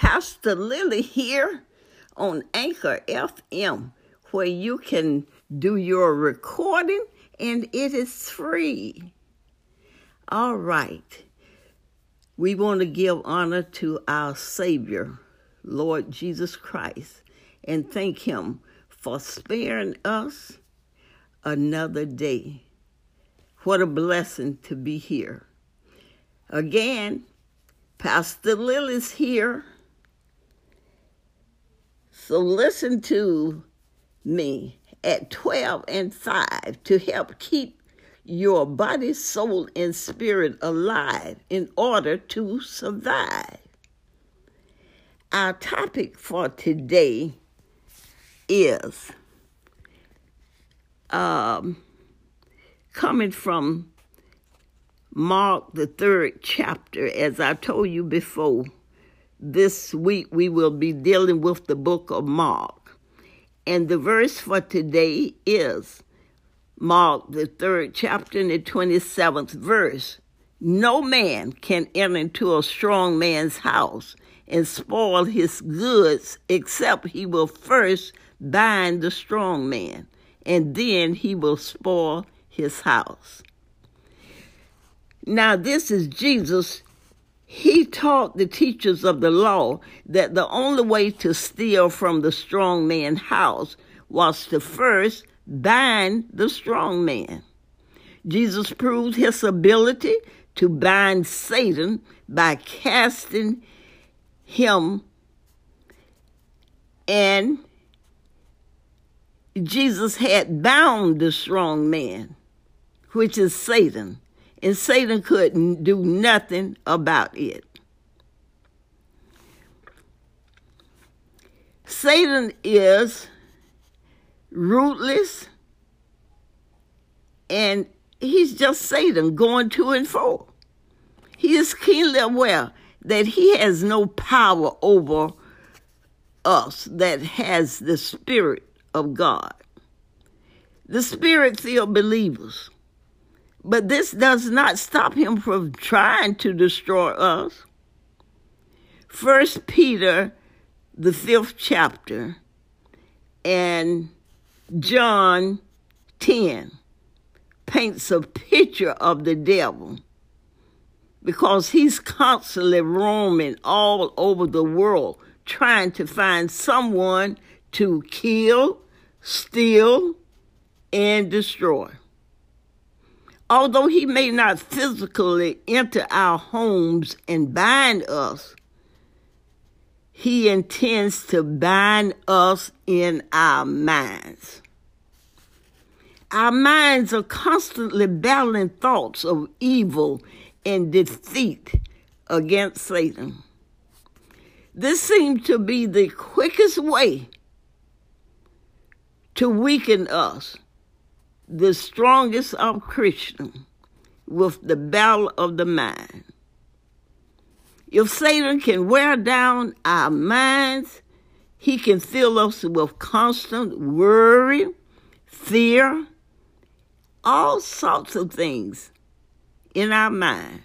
Pastor Lillie here on Anchor FM, where you can do your recording and it is free. All right. We want to give honor to our Savior, Lord Jesus Christ, and thank Him for sparing us another day. What a blessing to be here. Again, Pastor Lillie's here. So listen to me at 12 and 5 to help keep your body, soul, and spirit alive in order to survive. Our topic for today is um, coming from Mark, the third chapter. As I told you before, this week we will be dealing with the book of Mark. And the verse for today is Mark, the third chapter, and the 27th verse. No man can enter into a strong man's house and spoil his goods except he will first bind the strong man, and then he will spoil his house. Now, this is Jesus. He taught the teachers of the law that the only way to steal from the strong man's house was to first bind the strong man. Jesus proved his ability to bind Satan by casting him and Jesus had bound the strong man, which is Satan, and Satan couldn't do nothing about it. Satan is rootless, and he's just Satan going to and fro. He is keenly aware that he has no power over us that has the Spirit of God. The Spirit filled believers. But this does not stop him from trying to destroy us. First Peter, the fifth chapter, and John 10 paints a picture of the devil because he's constantly roaming all over the world trying to find someone to kill, steal, and destroy. Although he may not physically enter our homes and bind us, he intends to bind us in our minds. Our minds are constantly battling thoughts of evil and defeat against Satan. This seems to be the quickest way to weaken us, the strongest of Christians, with the battle of the mind. If Satan can wear down our minds, he can fill us with constant worry, fear, all sorts of things in our mind.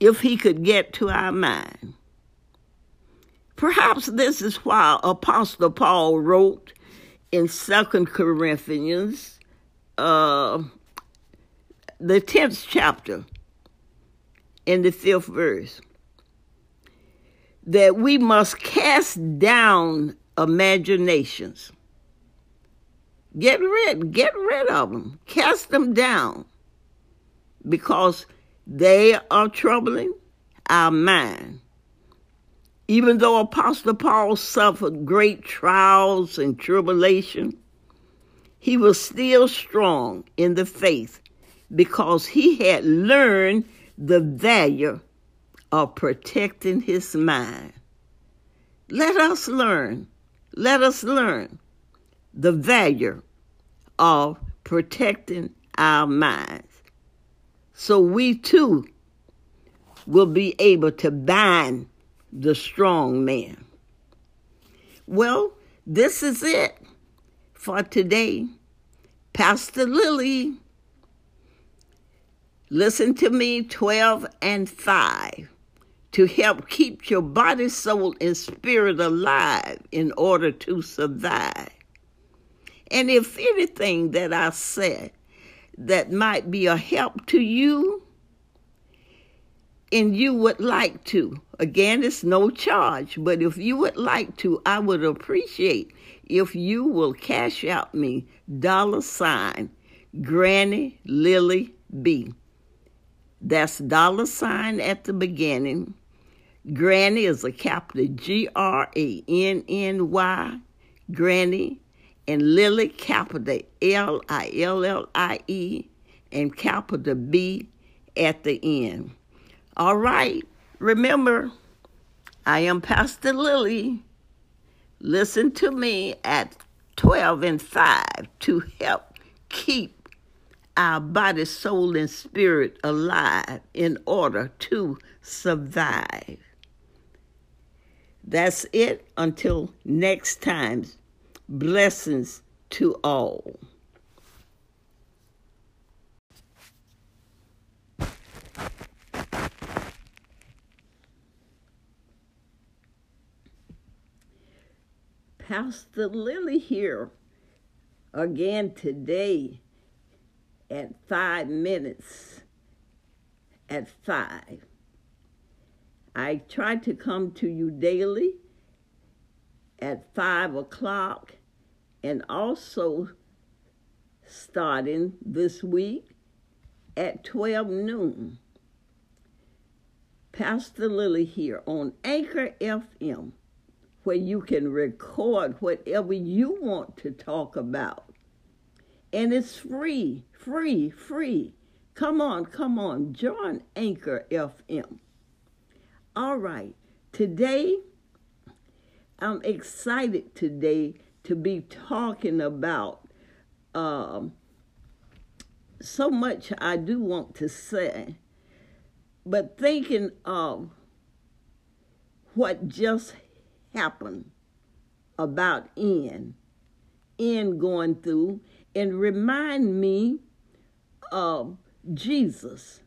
If he could get to our mind. Perhaps this is why Apostle Paul wrote in Second Corinthians, uh, the 10th chapter, in the fifth verse that we must cast down imaginations. Get rid, get rid of them. Cast them down because they are troubling our mind. Even though Apostle Paul suffered great trials and tribulation, he was still strong in the faith because he had learned the value of protecting his mind. Let us learn, let us learn the value of protecting our minds so we too will be able to bind the strong man. Well, this is it for today. Pastor Lillie Listen to me 12 and 5 to help keep your body, soul, and spirit alive in order to survive. And if anything that I said that might be a help to you, and you would like to, again, it's no charge, but if you would like to, I would appreciate if you will cash out me dollar sign Granny Lillie B. That's dollar sign at the beginning. Granny is a capital G R A N N Y, Granny, and Lillie capital L I L L I E, and capital B at the end. All right, remember, I am Pastor Lillie. Listen to me at 12 and 5 to help keep our body, soul, and spirit alive in order to survive. That's it until next time. Blessings to all. Pastor Lillie here again today at five minutes at five. I try to come to you daily at five o'clock and also starting this week at 12 noon. Pastor Lillie here on Anchor FM where you can record whatever you want to talk about. And it's free, free, free. Come on, come on, join Anchor FM. All right, today I'm excited today to be talking about um, so much I do want to say, but thinking of what just happen about in, in going through, and remind me of Jesus.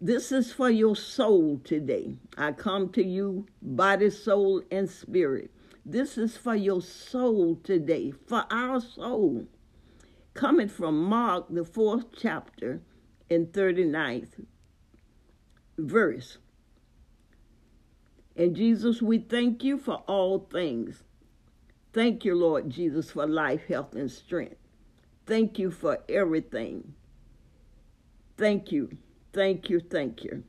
This is for your soul today. I come to you, body, soul, and spirit. This is for your soul today, for our soul. Coming from Mark, the fourth chapter, and 39th verse. And Jesus, we thank you for all things. Thank you, Lord Jesus, for life, health, and strength. Thank you for everything. Thank you, thank you, thank you.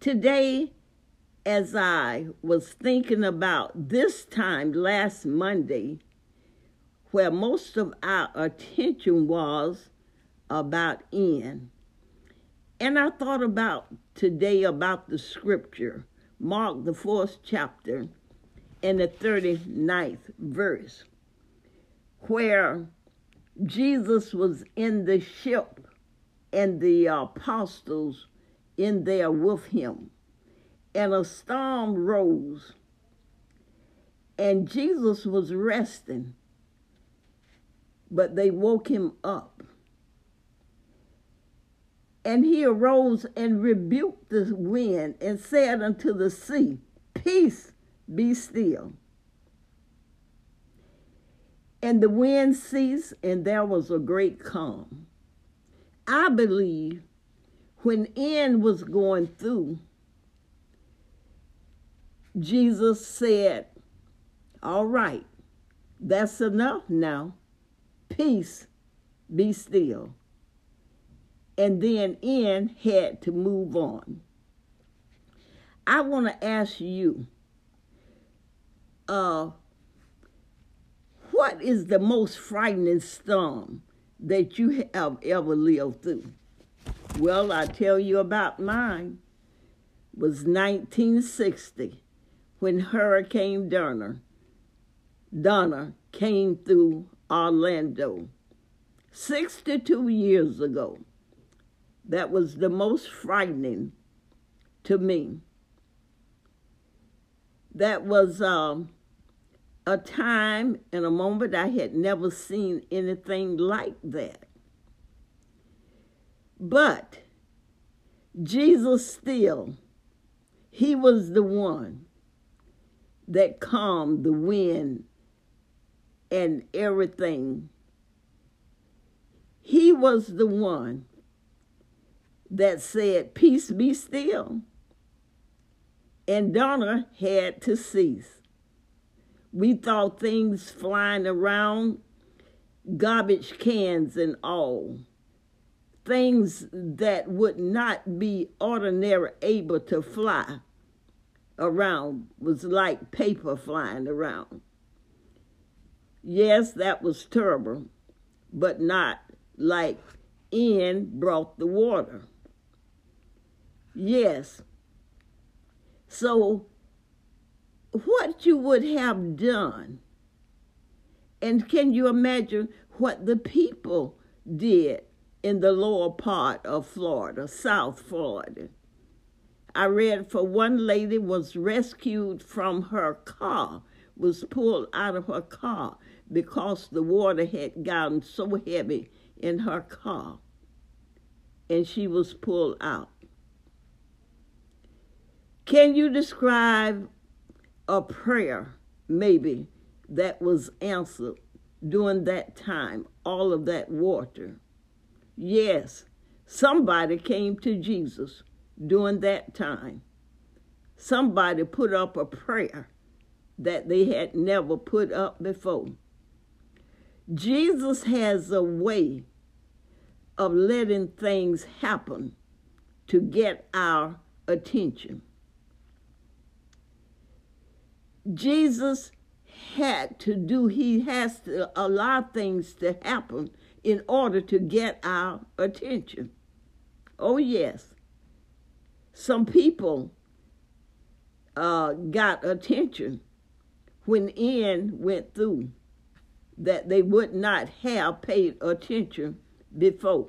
Today, as I was thinking about this time last Monday, where most of our attention was about Ian, and I thought about today about the scripture, Mark, the fourth chapter, and the 39th verse, where Jesus was in the ship and the apostles in there with him. And a storm rose, and Jesus was resting, but they woke him up. And he arose and rebuked the wind and said unto the sea, Peace, be still. And the wind ceased, and there was a great calm. I believe when Ian was going through, Jesus said, All right, that's enough now. Peace, be still and then Ian had to move on. I want to ask you, uh, what is the most frightening storm that you have ever lived through? Well, I tell you about mine. It was 1960 when Hurricane Donna, Donna came through Orlando. 62 years ago that was the most frightening to me. That was um, a time and a moment I had never seen anything like that. But Jesus still, he was the one that calmed the wind and everything. He was the one that said, Peace be still. And Donna had to cease. We thought things flying around, garbage cans and all, things that would not be ordinary able to fly around was like paper flying around. Yes, that was terrible, but not like Ian brought the water. Yes. So, what you would have done, and can you imagine what the people did in the lower part of Florida, South Florida? I read for one lady was rescued from her car, was pulled out of her car because the water had gotten so heavy in her car and she was pulled out. Can you describe a prayer, maybe, that was answered during that time, all of that water? Yes, somebody came to Jesus during that time. Somebody put up a prayer that they had never put up before. Jesus has a way of letting things happen to get our attention. Jesus had to do, he has to allow things to happen in order to get our attention. Oh, yes. Some people uh, got attention when Ian went through that they would not have paid attention before.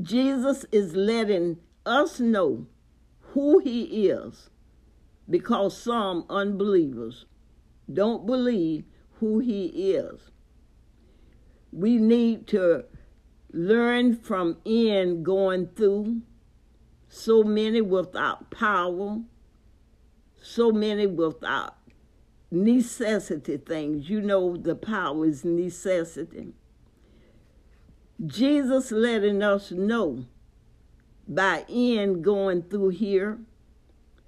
Jesus is letting us know who he is because some unbelievers don't believe who he is. We need to learn from Ian going through so many without power, so many without necessity things. You know the power is necessity. Jesus letting us know by Ian going through here,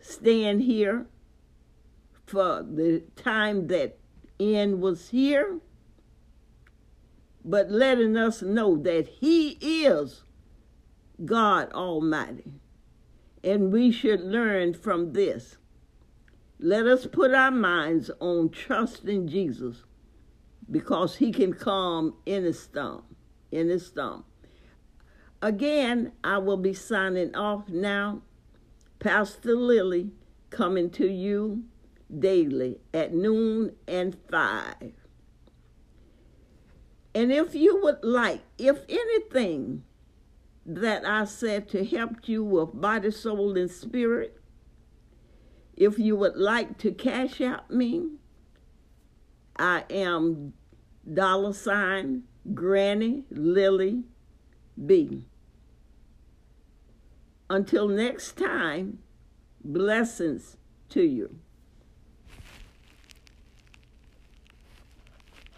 staying here for the time that Ian was here, but letting us know that he is God Almighty. And we should learn from this. Let us put our minds on trusting Jesus because he can come in calm any storm, any storm. Again, I will be signing off now. Pastor Lillie coming to you daily at noon and 5. And if you would like, if anything that I said to help you with body, soul, and spirit, if you would like to cash out me, I am dollar sign Granny Lillie B. Until next time, blessings to you.